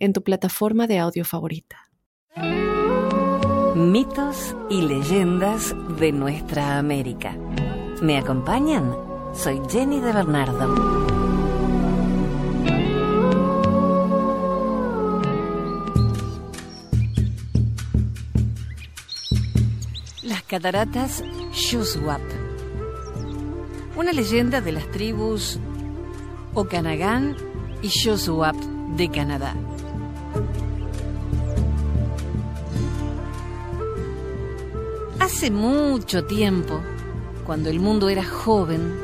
en tu plataforma de audio favorita. Mitos y leyendas de nuestra América. ¿Me acompañan? Soy Jenny de Bernardo. Las cataratas Shuswap. Una leyenda de las tribus Okanagan y Shuswap de Canadá. Hace mucho tiempo, cuando el mundo era joven,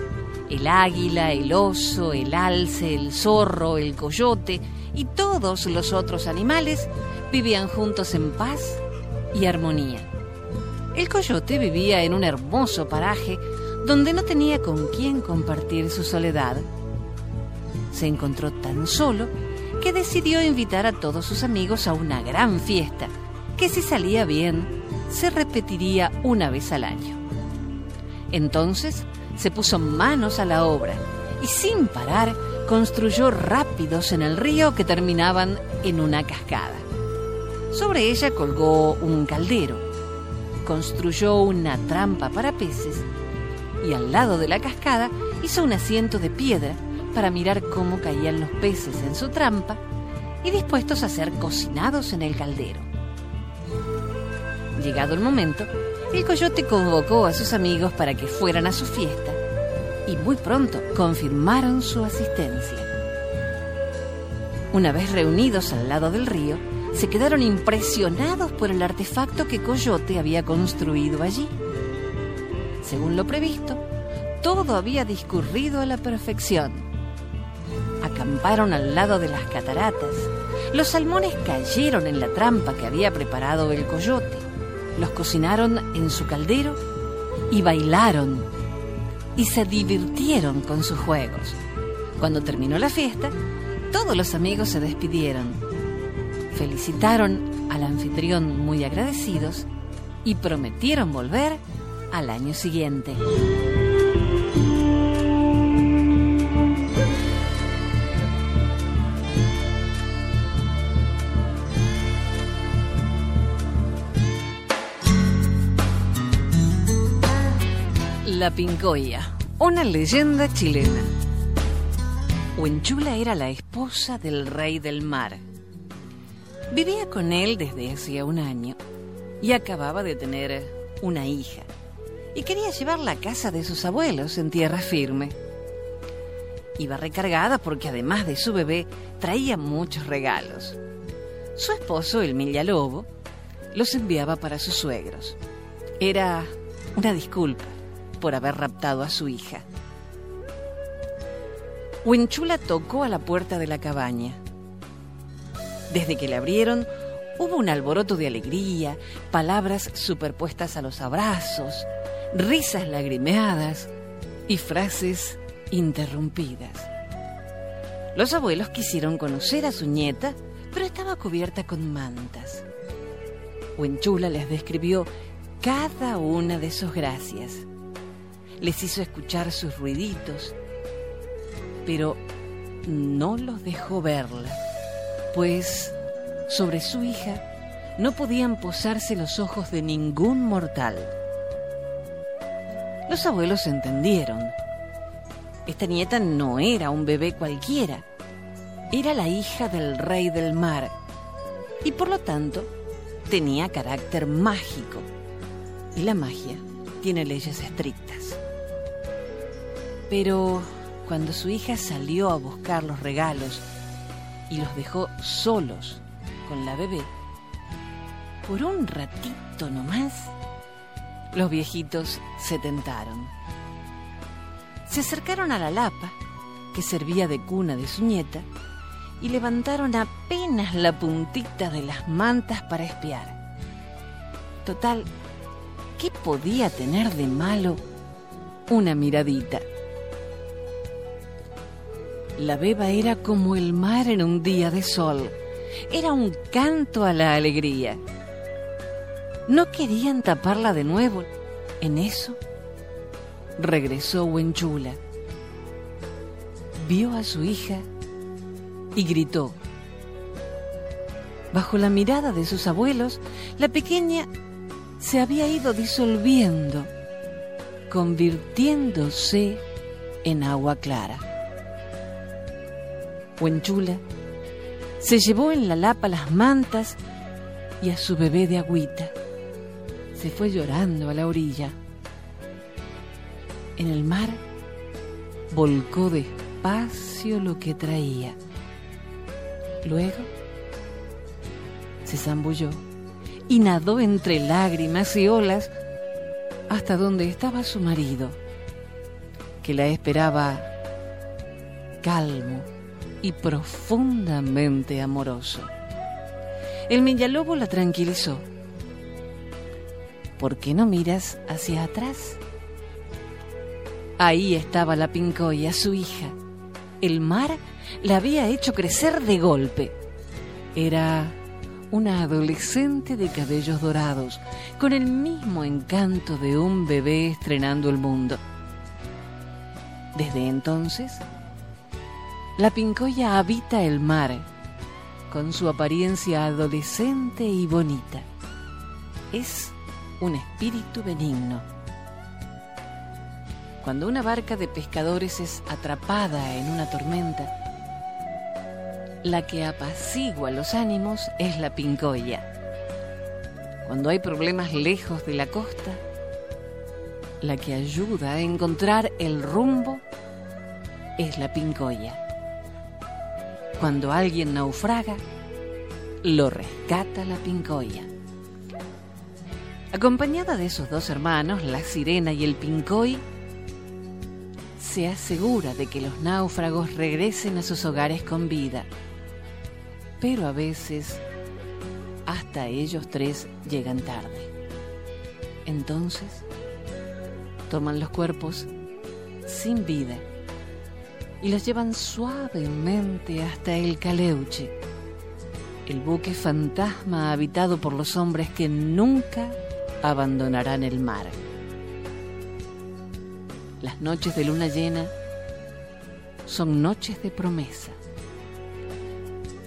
el águila, el oso, el alce, el zorro, el coyote y todos los otros animales vivían juntos en paz y armonía. El coyote vivía en un hermoso paraje donde no tenía con quién compartir su soledad. Se encontró tan solo que decidió invitar a todos sus amigos a una gran fiesta, que si salía bien, se repetiría una vez al año. Entonces se puso manos a la obra y sin parar construyó rápidos en el río que terminaban en una cascada. Sobre ella colgó un caldero, construyó una trampa para peces y al lado de la cascada hizo un asiento de piedra para mirar cómo caían los peces en su trampa y dispuestos a ser cocinados en el caldero. Llegado el momento, el coyote convocó a sus amigos para que fueran a su fiesta y muy pronto confirmaron su asistencia. Una vez reunidos al lado del río, se quedaron impresionados por el artefacto que Coyote había construido allí. Según lo previsto, todo había discurrido a la perfección. Acamparon al lado de las cataratas. Los salmones cayeron en la trampa que había preparado el coyote los cocinaron en su caldero y bailaron y se divirtieron con sus juegos. Cuando terminó la fiesta, todos los amigos se despidieron, felicitaron al anfitrión muy agradecidos y prometieron volver al año siguiente. La Pincoya, una leyenda chilena. Huenchula era la esposa del rey del mar. Vivía con él desde hacía un año y acababa de tener una hija y quería llevarla a casa de sus abuelos en tierra firme. Iba recargada porque además de su bebé traía muchos regalos. Su esposo, el Lobo, los enviaba para sus suegros. Era una disculpa por haber raptado a su hija. Huenchula tocó a la puerta de la cabaña. Desde que le abrieron, hubo un alboroto de alegría, palabras superpuestas a los abrazos, risas lagrimeadas y frases interrumpidas. Los abuelos quisieron conocer a su nieta, pero estaba cubierta con mantas. Huenchula les describió cada una de sus gracias les hizo escuchar sus ruiditos, pero no los dejó verla, pues sobre su hija no podían posarse los ojos de ningún mortal. Los abuelos entendieron. Esta nieta no era un bebé cualquiera, era la hija del rey del mar y por lo tanto tenía carácter mágico. Y la magia tiene leyes estrictas. Pero cuando su hija salió a buscar los regalos y los dejó solos con la bebé, por un ratito nomás, los viejitos se tentaron. Se acercaron a la lapa, que servía de cuna de su nieta, y levantaron apenas la puntita de las mantas para espiar. Total, ¿qué podía tener de malo una miradita? La beba era como el mar en un día de sol. Era un canto a la alegría. No querían taparla de nuevo. En eso regresó Huenchula. Vio a su hija y gritó. Bajo la mirada de sus abuelos, la pequeña se había ido disolviendo, convirtiéndose en agua clara. Huenchula se llevó en la lapa las mantas y a su bebé de agüita. Se fue llorando a la orilla. En el mar volcó despacio lo que traía. Luego se zambulló y nadó entre lágrimas y olas hasta donde estaba su marido, que la esperaba calmo y profundamente amoroso. El Millalobo la tranquilizó. ¿Por qué no miras hacia atrás? Ahí estaba la Pincoya, su hija. El mar la había hecho crecer de golpe. Era una adolescente de cabellos dorados, con el mismo encanto de un bebé estrenando el mundo. Desde entonces, la pincoya habita el mar, con su apariencia adolescente y bonita. Es un espíritu benigno. Cuando una barca de pescadores es atrapada en una tormenta, la que apacigua los ánimos es la pincoya. Cuando hay problemas lejos de la costa, la que ayuda a encontrar el rumbo es la pincoya. Cuando alguien naufraga, lo rescata la pincoya. Acompañada de esos dos hermanos, la sirena y el pincoy, se asegura de que los náufragos regresen a sus hogares con vida. Pero a veces hasta ellos tres llegan tarde. Entonces, toman los cuerpos sin vida y los llevan suavemente hasta el Caleuche, el buque fantasma habitado por los hombres que nunca abandonarán el mar. Las noches de luna llena son noches de promesa.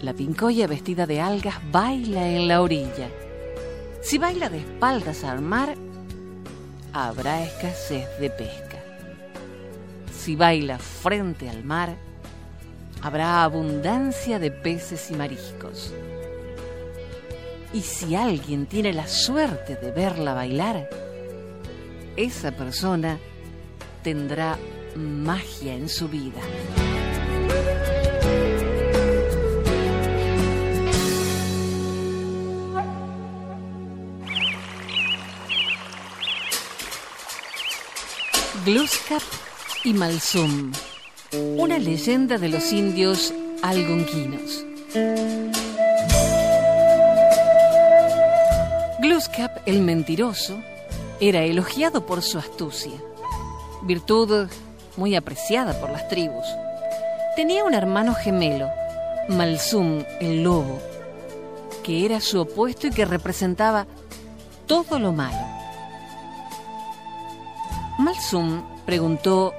La pincoya vestida de algas baila en la orilla. Si baila de espaldas al mar, habrá escasez de pesca si baila frente al mar, habrá abundancia de peces y mariscos. Y si alguien tiene la suerte de verla bailar, esa persona tendrá magia en su vida. Gluskap y Malsum, una leyenda de los indios algonquinos. Gluskap, el mentiroso, era elogiado por su astucia, virtud muy apreciada por las tribus. Tenía un hermano gemelo, Malsum, el lobo, que era su opuesto y que representaba todo lo malo. Malsum preguntó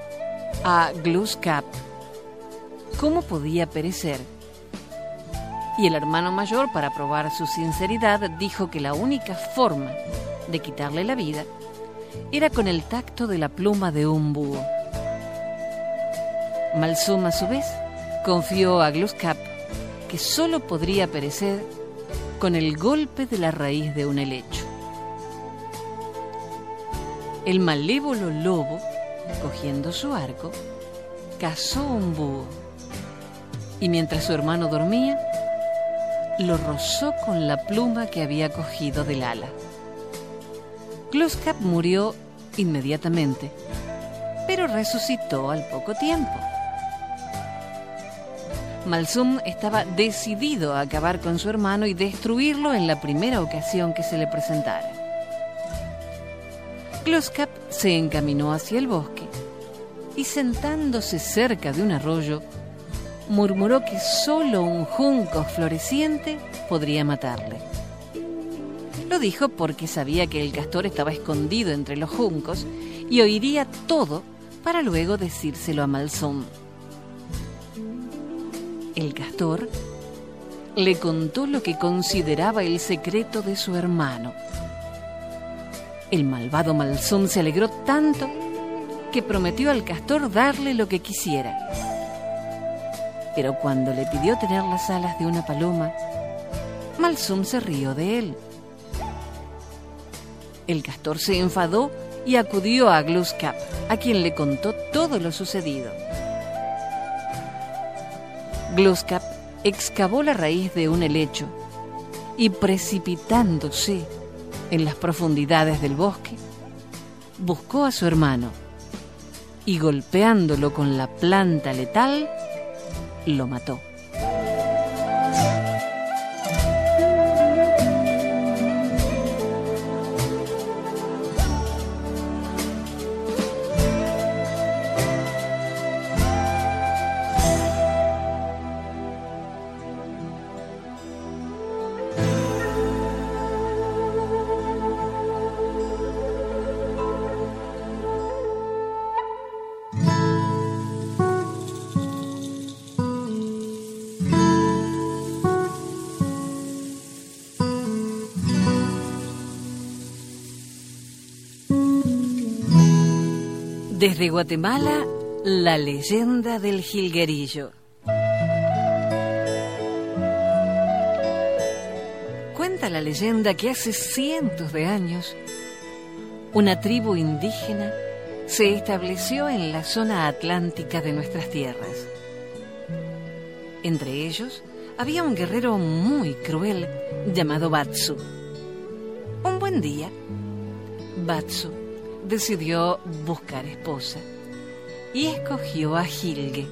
a Gluskap cómo podía perecer. Y el hermano mayor, para probar su sinceridad, dijo que la única forma de quitarle la vida era con el tacto de la pluma de un búho. Malsum, a su vez, confió a Gluskap que solo podría perecer con el golpe de la raíz de un helecho. El malévolo lobo cogiendo su arco, cazó un búho y mientras su hermano dormía, lo rozó con la pluma que había cogido del ala. Gluskap murió inmediatamente, pero resucitó al poco tiempo. Malsum estaba decidido a acabar con su hermano y destruirlo en la primera ocasión que se le presentara. Gloskap se encaminó hacia el bosque y sentándose cerca de un arroyo, murmuró que solo un junco floreciente podría matarle. Lo dijo porque sabía que el castor estaba escondido entre los juncos y oiría todo para luego decírselo a Malsum. El castor le contó lo que consideraba el secreto de su hermano. El malvado Malsum se alegró tanto que prometió al castor darle lo que quisiera. Pero cuando le pidió tener las alas de una paloma, Malsum se rió de él. El castor se enfadó y acudió a Glooskap, a quien le contó todo lo sucedido. Glooskap excavó la raíz de un helecho y precipitándose en las profundidades del bosque, buscó a su hermano y golpeándolo con la planta letal, lo mató. Desde Guatemala, la leyenda del jilguerillo. Cuenta la leyenda que hace cientos de años, una tribu indígena se estableció en la zona atlántica de nuestras tierras. Entre ellos había un guerrero muy cruel llamado Batsu. Un buen día, Batsu decidió buscar esposa y escogió a Gilge,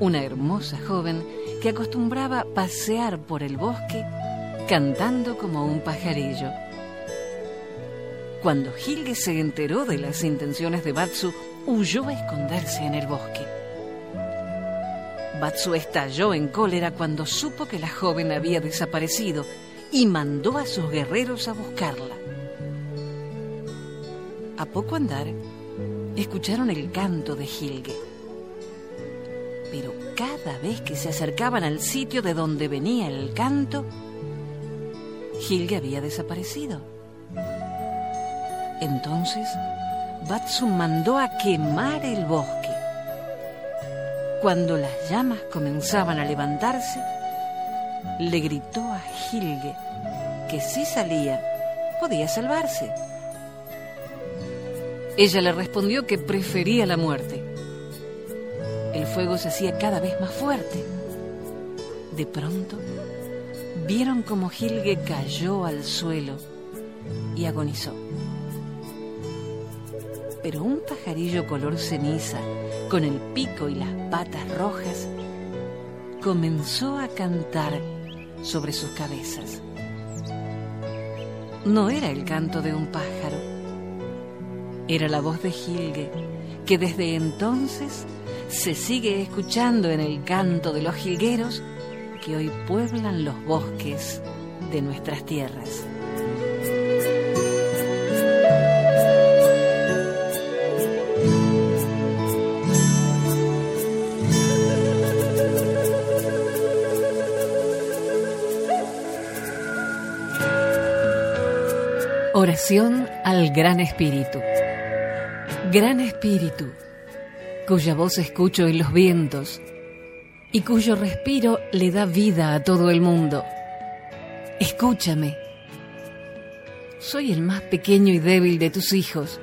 una hermosa joven que acostumbraba pasear por el bosque cantando como un pajarillo. Cuando Gilge se enteró de las intenciones de Batsu, huyó a esconderse en el bosque. Batsu estalló en cólera cuando supo que la joven había desaparecido y mandó a sus guerreros a buscarla. A poco andar, escucharon el canto de Gilge. Pero cada vez que se acercaban al sitio de donde venía el canto, Gilge había desaparecido. Entonces, Batsu mandó a quemar el bosque. Cuando las llamas comenzaban a levantarse, le gritó a Gilge que si salía, podía salvarse. Ella le respondió que prefería la muerte. El fuego se hacía cada vez más fuerte. De pronto, vieron como Gilge cayó al suelo y agonizó. Pero un pajarillo color ceniza, con el pico y las patas rojas, comenzó a cantar sobre sus cabezas. No era el canto de un pájaro, era la voz de Gilge, que desde entonces se sigue escuchando en el canto de los jilgueros que hoy pueblan los bosques de nuestras tierras. Oración al Gran Espíritu. Gran Espíritu, cuya voz escucho en los vientos y cuyo respiro le da vida a todo el mundo. Escúchame. Soy el más pequeño y débil de tus hijos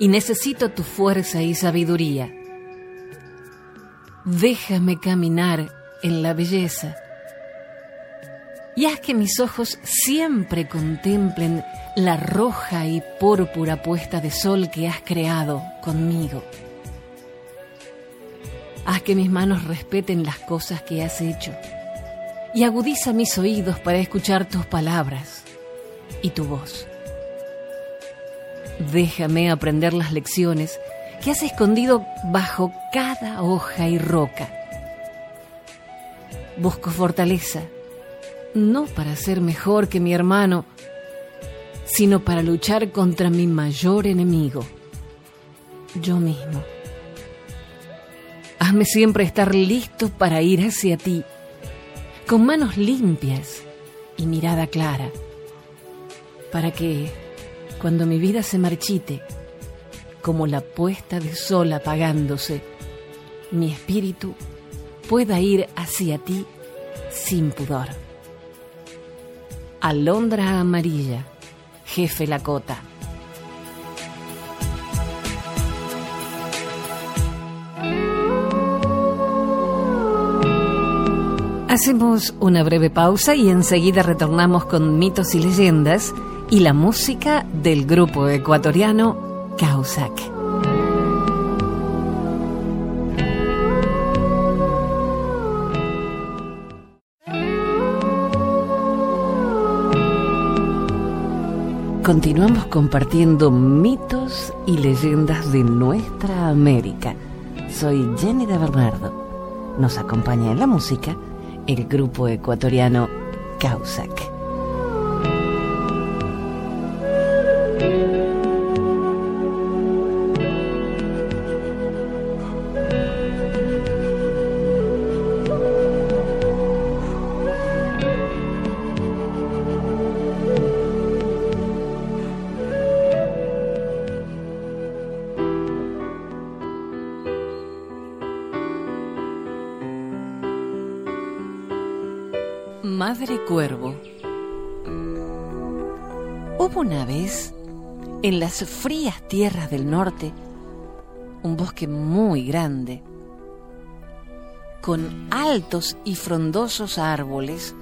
y necesito tu fuerza y sabiduría. Déjame caminar en la belleza y haz que mis ojos siempre contemplen la roja y púrpura puesta de sol que has creado conmigo. Haz que mis manos respeten las cosas que has hecho y agudiza mis oídos para escuchar tus palabras y tu voz. Déjame aprender las lecciones que has escondido bajo cada hoja y roca. Busco fortaleza, no para ser mejor que mi hermano, sino para luchar contra mi mayor enemigo, yo mismo. Hazme siempre estar listo para ir hacia ti, con manos limpias y mirada clara, para que, cuando mi vida se marchite, como la puesta de sol apagándose, mi espíritu pueda ir hacia ti sin pudor. Alondra amarilla, jefe Lacota. Hacemos una breve pausa y enseguida retornamos con mitos y leyendas y la música del grupo ecuatoriano Causac. Continuamos compartiendo mitos y leyendas de nuestra América. Soy Jenny de Bernardo. Nos acompaña en la música el grupo ecuatoriano Causac. Madre Cuervo. Hubo una vez, en las frías tierras del norte, un bosque muy grande, con altos y frondosos árboles,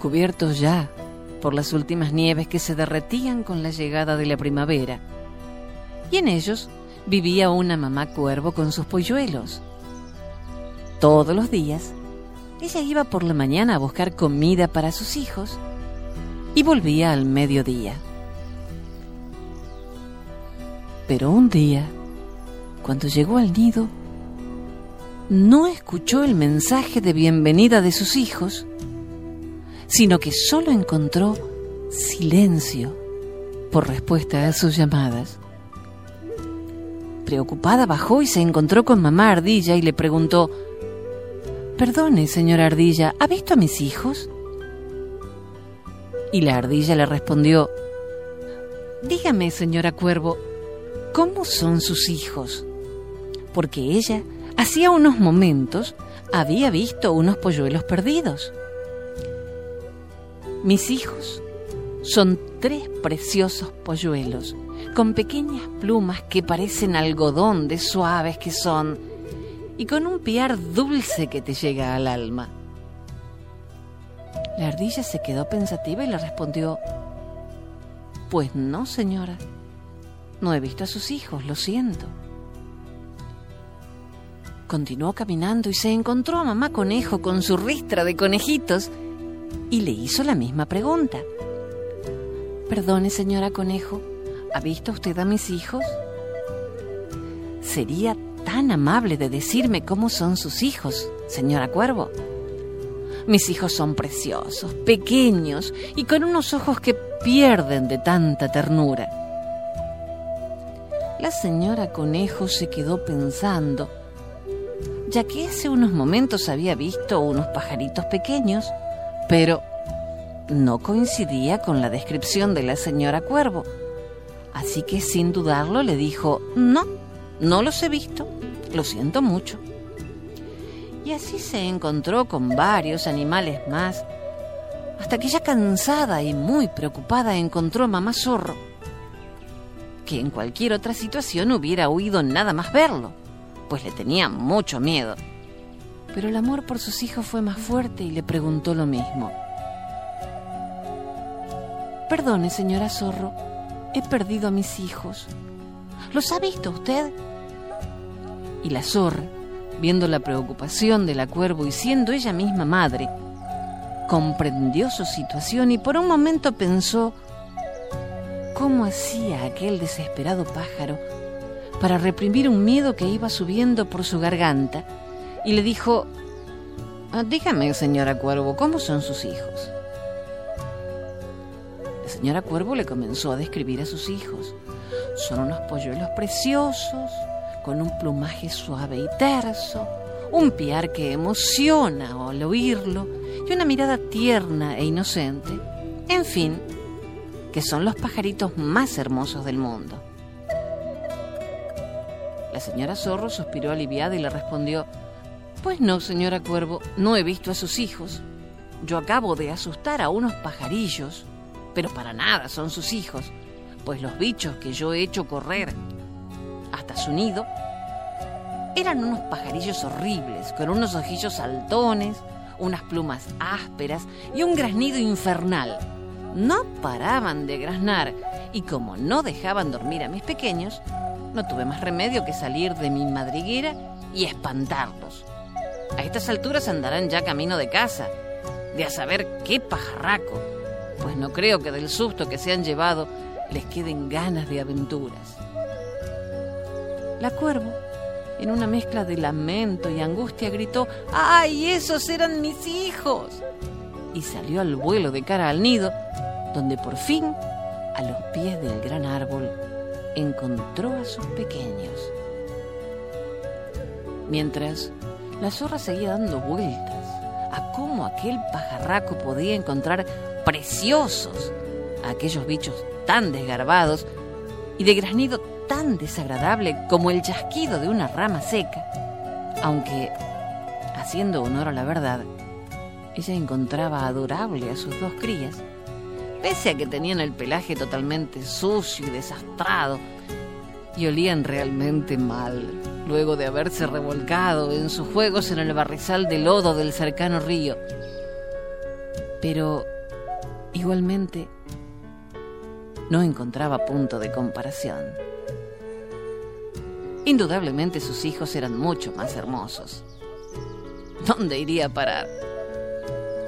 cubiertos ya por las últimas nieves que se derretían con la llegada de la primavera. Y en ellos vivía una mamá cuervo con sus polluelos. Todos los días ella iba por la mañana a buscar comida para sus hijos y volvía al mediodía. Pero un día, cuando llegó al nido, no escuchó el mensaje de bienvenida de sus hijos, sino que solo encontró silencio por respuesta a sus llamadas. Preocupada bajó y se encontró con mamá Ardilla y le preguntó, Perdone, señora Ardilla, ¿ha visto a mis hijos? Y la ardilla le respondió, Dígame, señora Cuervo, ¿cómo son sus hijos? Porque ella, hacía unos momentos, había visto unos polluelos perdidos. Mis hijos son tres preciosos polluelos, con pequeñas plumas que parecen algodón de suaves que son y con un piar dulce que te llega al alma. La ardilla se quedó pensativa y le respondió, Pues no, señora, no he visto a sus hijos, lo siento. Continuó caminando y se encontró a mamá conejo con su ristra de conejitos y le hizo la misma pregunta. Perdone, señora conejo, ¿ha visto usted a mis hijos? Sería tan amable de decirme cómo son sus hijos, señora Cuervo. Mis hijos son preciosos, pequeños y con unos ojos que pierden de tanta ternura. La señora Conejo se quedó pensando, ya que hace unos momentos había visto unos pajaritos pequeños, pero no coincidía con la descripción de la señora Cuervo. Así que sin dudarlo le dijo, no, no los he visto, lo siento mucho. Y así se encontró con varios animales más, hasta que ya cansada y muy preocupada encontró a mamá zorro, que en cualquier otra situación hubiera huido nada más verlo, pues le tenía mucho miedo. Pero el amor por sus hijos fue más fuerte y le preguntó lo mismo. Perdone, señora zorro, he perdido a mis hijos. ¿Los ha visto usted? Y la zorra, viendo la preocupación de la cuervo y siendo ella misma madre, comprendió su situación y por un momento pensó cómo hacía aquel desesperado pájaro para reprimir un miedo que iba subiendo por su garganta y le dijo, ah, dígame señora Cuervo, ¿cómo son sus hijos? La señora Cuervo le comenzó a describir a sus hijos. Son unos polluelos preciosos, con un plumaje suave y terso, un piar que emociona al oírlo y una mirada tierna e inocente. En fin, que son los pajaritos más hermosos del mundo. La señora Zorro suspiró aliviada y le respondió, Pues no, señora Cuervo, no he visto a sus hijos. Yo acabo de asustar a unos pajarillos, pero para nada son sus hijos, pues los bichos que yo he hecho correr hasta su nido eran unos pajarillos horribles, con unos ojillos saltones, unas plumas ásperas y un graznido infernal. No paraban de graznar y como no dejaban dormir a mis pequeños, no tuve más remedio que salir de mi madriguera y espantarlos. A estas alturas andarán ya camino de casa, de a saber qué pajarraco, pues no creo que del susto que se han llevado les queden ganas de aventuras. La cuervo en una mezcla de lamento y angustia, gritó, ¡Ay, esos eran mis hijos! Y salió al vuelo de cara al nido, donde por fin, a los pies del gran árbol, encontró a sus pequeños. Mientras, la zorra seguía dando vueltas a cómo aquel pajarraco podía encontrar preciosos a aquellos bichos tan desgarbados y de graznido tan desagradable como el chasquido de una rama seca, aunque, haciendo honor a la verdad, ella encontraba adorable a sus dos crías, pese a que tenían el pelaje totalmente sucio y desastrado, y olían realmente mal, luego de haberse revolcado en sus juegos en el barrizal de lodo del cercano río. Pero, igualmente, no encontraba punto de comparación. Indudablemente sus hijos eran mucho más hermosos. ¿Dónde iría a parar?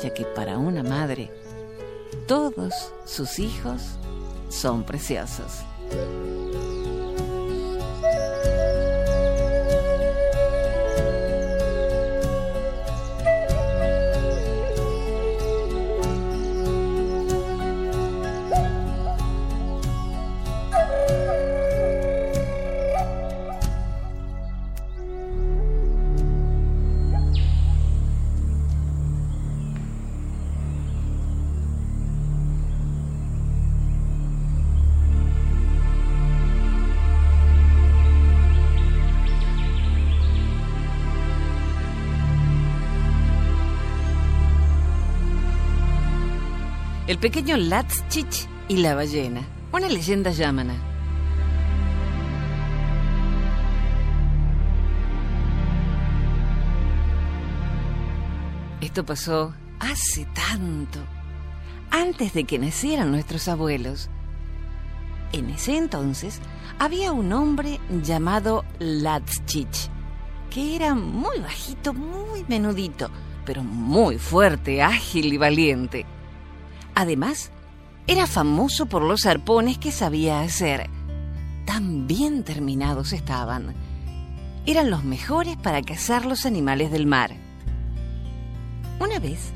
Ya que para una madre, todos sus hijos son preciosos. El pequeño Latschich y la ballena, una leyenda yamana. Esto pasó hace tanto, antes de que nacieran nuestros abuelos. En ese entonces había un hombre llamado Latschich, que era muy bajito, muy menudito, pero muy fuerte, ágil y valiente. Además, era famoso por los arpones que sabía hacer. Tan bien terminados estaban. Eran los mejores para cazar los animales del mar. Una vez,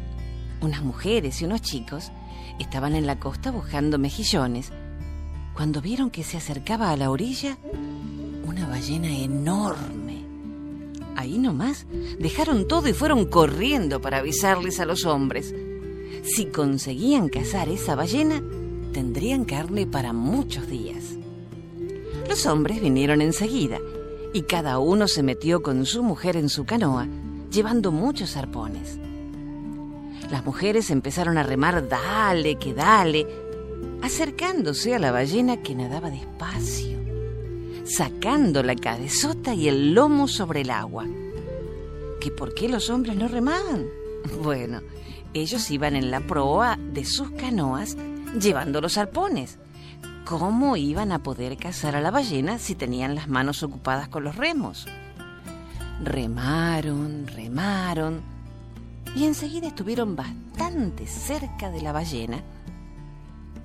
unas mujeres y unos chicos estaban en la costa buscando mejillones cuando vieron que se acercaba a la orilla una ballena enorme. Ahí nomás dejaron todo y fueron corriendo para avisarles a los hombres. Si conseguían cazar esa ballena, tendrían carne para muchos días. Los hombres vinieron enseguida y cada uno se metió con su mujer en su canoa, llevando muchos arpones. Las mujeres empezaron a remar dale, que dale, acercándose a la ballena que nadaba despacio, sacando la cabezota y el lomo sobre el agua. ¿Que por qué los hombres no remaban? Bueno, ellos iban en la proa de sus canoas llevando los arpones. ¿Cómo iban a poder cazar a la ballena si tenían las manos ocupadas con los remos? Remaron, remaron, y enseguida estuvieron bastante cerca de la ballena.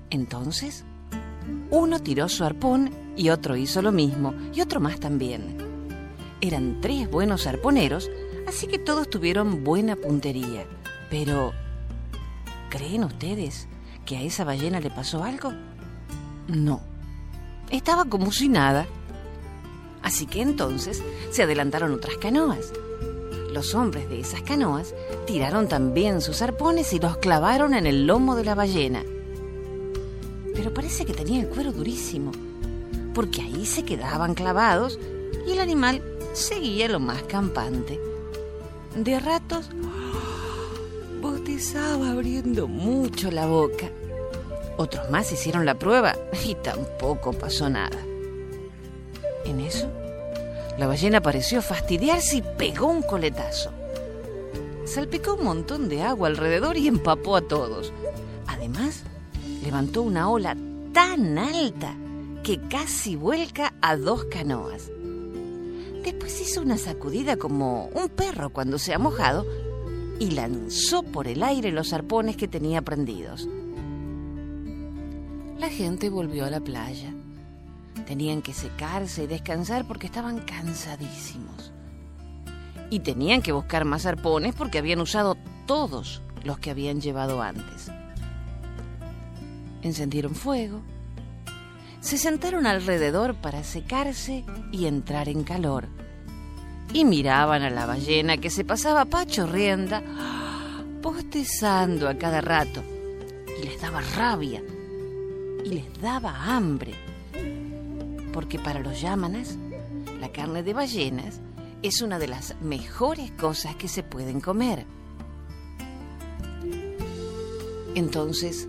Entonces, uno tiró su arpón y otro hizo lo mismo, y otro más también. Eran tres buenos arponeros, así que todos tuvieron buena puntería. Pero, ¿creen ustedes que a esa ballena le pasó algo? No. Estaba como si nada. Así que entonces se adelantaron otras canoas. Los hombres de esas canoas tiraron también sus arpones y los clavaron en el lomo de la ballena. Pero parece que tenía el cuero durísimo, porque ahí se quedaban clavados y el animal seguía lo más campante. De ratos bostezaba abriendo mucho la boca. Otros más hicieron la prueba y tampoco pasó nada. En eso, la ballena pareció fastidiarse y pegó un coletazo. Salpicó un montón de agua alrededor y empapó a todos. Además, levantó una ola tan alta que casi vuelca a dos canoas. Después hizo una sacudida como un perro cuando se ha mojado y lanzó por el aire los arpones que tenía prendidos. La gente volvió a la playa. Tenían que secarse y descansar porque estaban cansadísimos. Y tenían que buscar más arpones porque habían usado todos los que habían llevado antes. Encendieron fuego, se sentaron alrededor para secarse y entrar en calor. Y miraban a la ballena que se pasaba pachorrienda, postezando a cada rato. Y les daba rabia y les daba hambre. Porque para los yámanas, la carne de ballenas es una de las mejores cosas que se pueden comer. Entonces,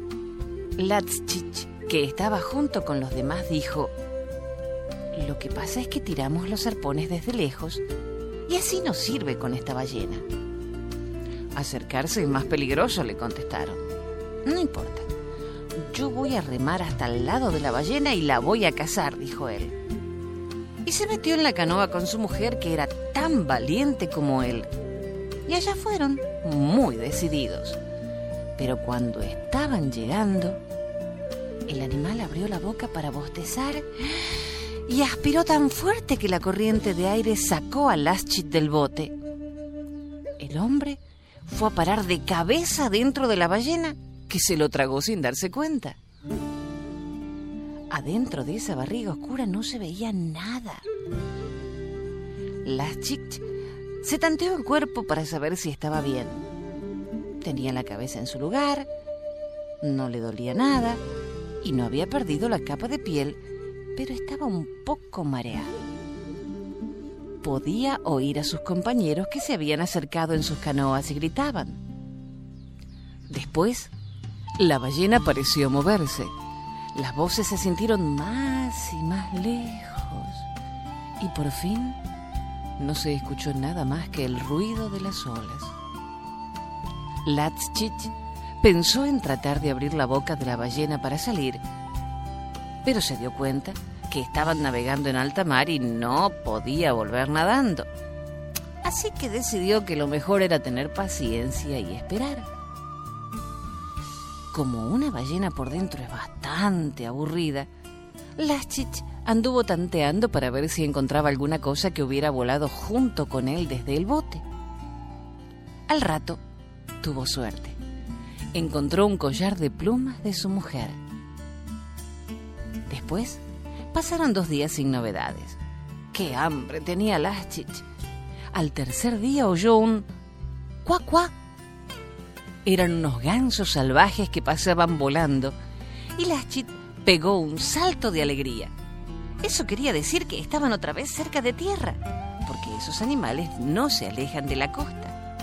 Latschich, que estaba junto con los demás, dijo, lo que pasa es que tiramos los arpones desde lejos y así nos sirve con esta ballena. Acercarse es más peligroso, le contestaron. No importa. Yo voy a remar hasta el lado de la ballena y la voy a cazar, dijo él. Y se metió en la canoa con su mujer, que era tan valiente como él. Y allá fueron, muy decididos. Pero cuando estaban llegando, el animal abrió la boca para bostezar y aspiró tan fuerte que la corriente de aire sacó a Laschit del bote. El hombre fue a parar de cabeza dentro de la ballena que se lo tragó sin darse cuenta. Adentro de esa barriga oscura no se veía nada. Laschit se tanteó el cuerpo para saber si estaba bien. Tenía la cabeza en su lugar, no le dolía nada y no había perdido la capa de piel pero estaba un poco mareado. Podía oír a sus compañeros que se habían acercado en sus canoas y gritaban. Después, la ballena pareció moverse. Las voces se sintieron más y más lejos. Y por fin no se escuchó nada más que el ruido de las olas. Latschich pensó en tratar de abrir la boca de la ballena para salir, pero se dio cuenta que estaban navegando en alta mar y no podía volver nadando. Así que decidió que lo mejor era tener paciencia y esperar. Como una ballena por dentro es bastante aburrida, Laschich anduvo tanteando para ver si encontraba alguna cosa que hubiera volado junto con él desde el bote. Al rato tuvo suerte. Encontró un collar de plumas de su mujer. Pasaron dos días sin novedades. ¡Qué hambre tenía Laschich! Al tercer día oyó un cuac cuac. Eran unos gansos salvajes que pasaban volando y Laschit pegó un salto de alegría. Eso quería decir que estaban otra vez cerca de tierra, porque esos animales no se alejan de la costa.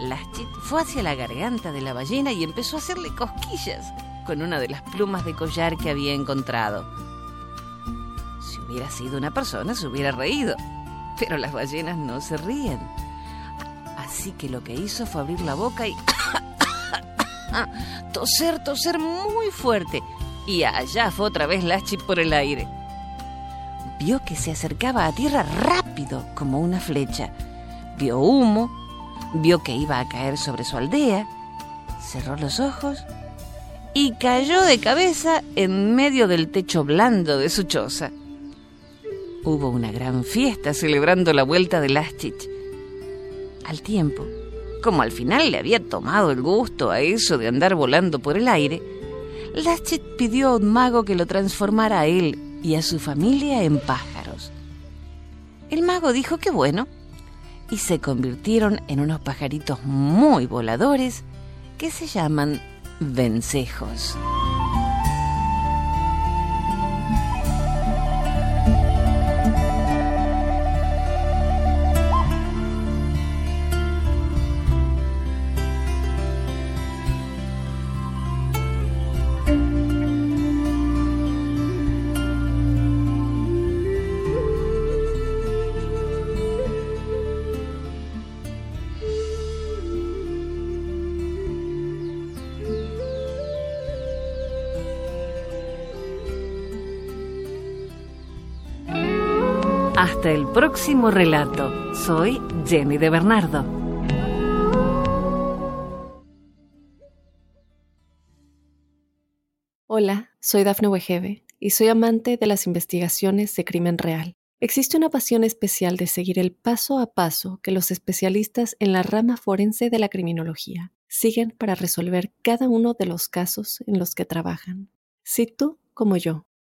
Laschit fue hacia la garganta de la ballena y empezó a hacerle cosquillas con una de las plumas de collar que había encontrado. Si hubiera sido una persona, se hubiera reído, pero las ballenas no se ríen. Así que lo que hizo fue abrir la boca y toser, toser muy fuerte. Y allá fue otra vez Lachi por el aire. vio que se acercaba a tierra rápido como una flecha. Vio humo, vio que iba a caer sobre su aldea, cerró los ojos y cayó de cabeza en medio del techo blando de su choza. Hubo una gran fiesta celebrando la vuelta de Lastich. Al tiempo, como al final le había tomado el gusto a eso de andar volando por el aire, Lastich pidió a un mago que lo transformara a él y a su familia en pájaros. El mago dijo que bueno, y se convirtieron en unos pajaritos muy voladores que se llaman vencejos. Hasta el próximo relato. Soy Jenny de Bernardo. Hola, soy Dafne Wegebe y soy amante de las investigaciones de crimen real. Existe una pasión especial de seguir el paso a paso que los especialistas en la rama forense de la criminología siguen para resolver cada uno de los casos en los que trabajan. Si tú, como yo,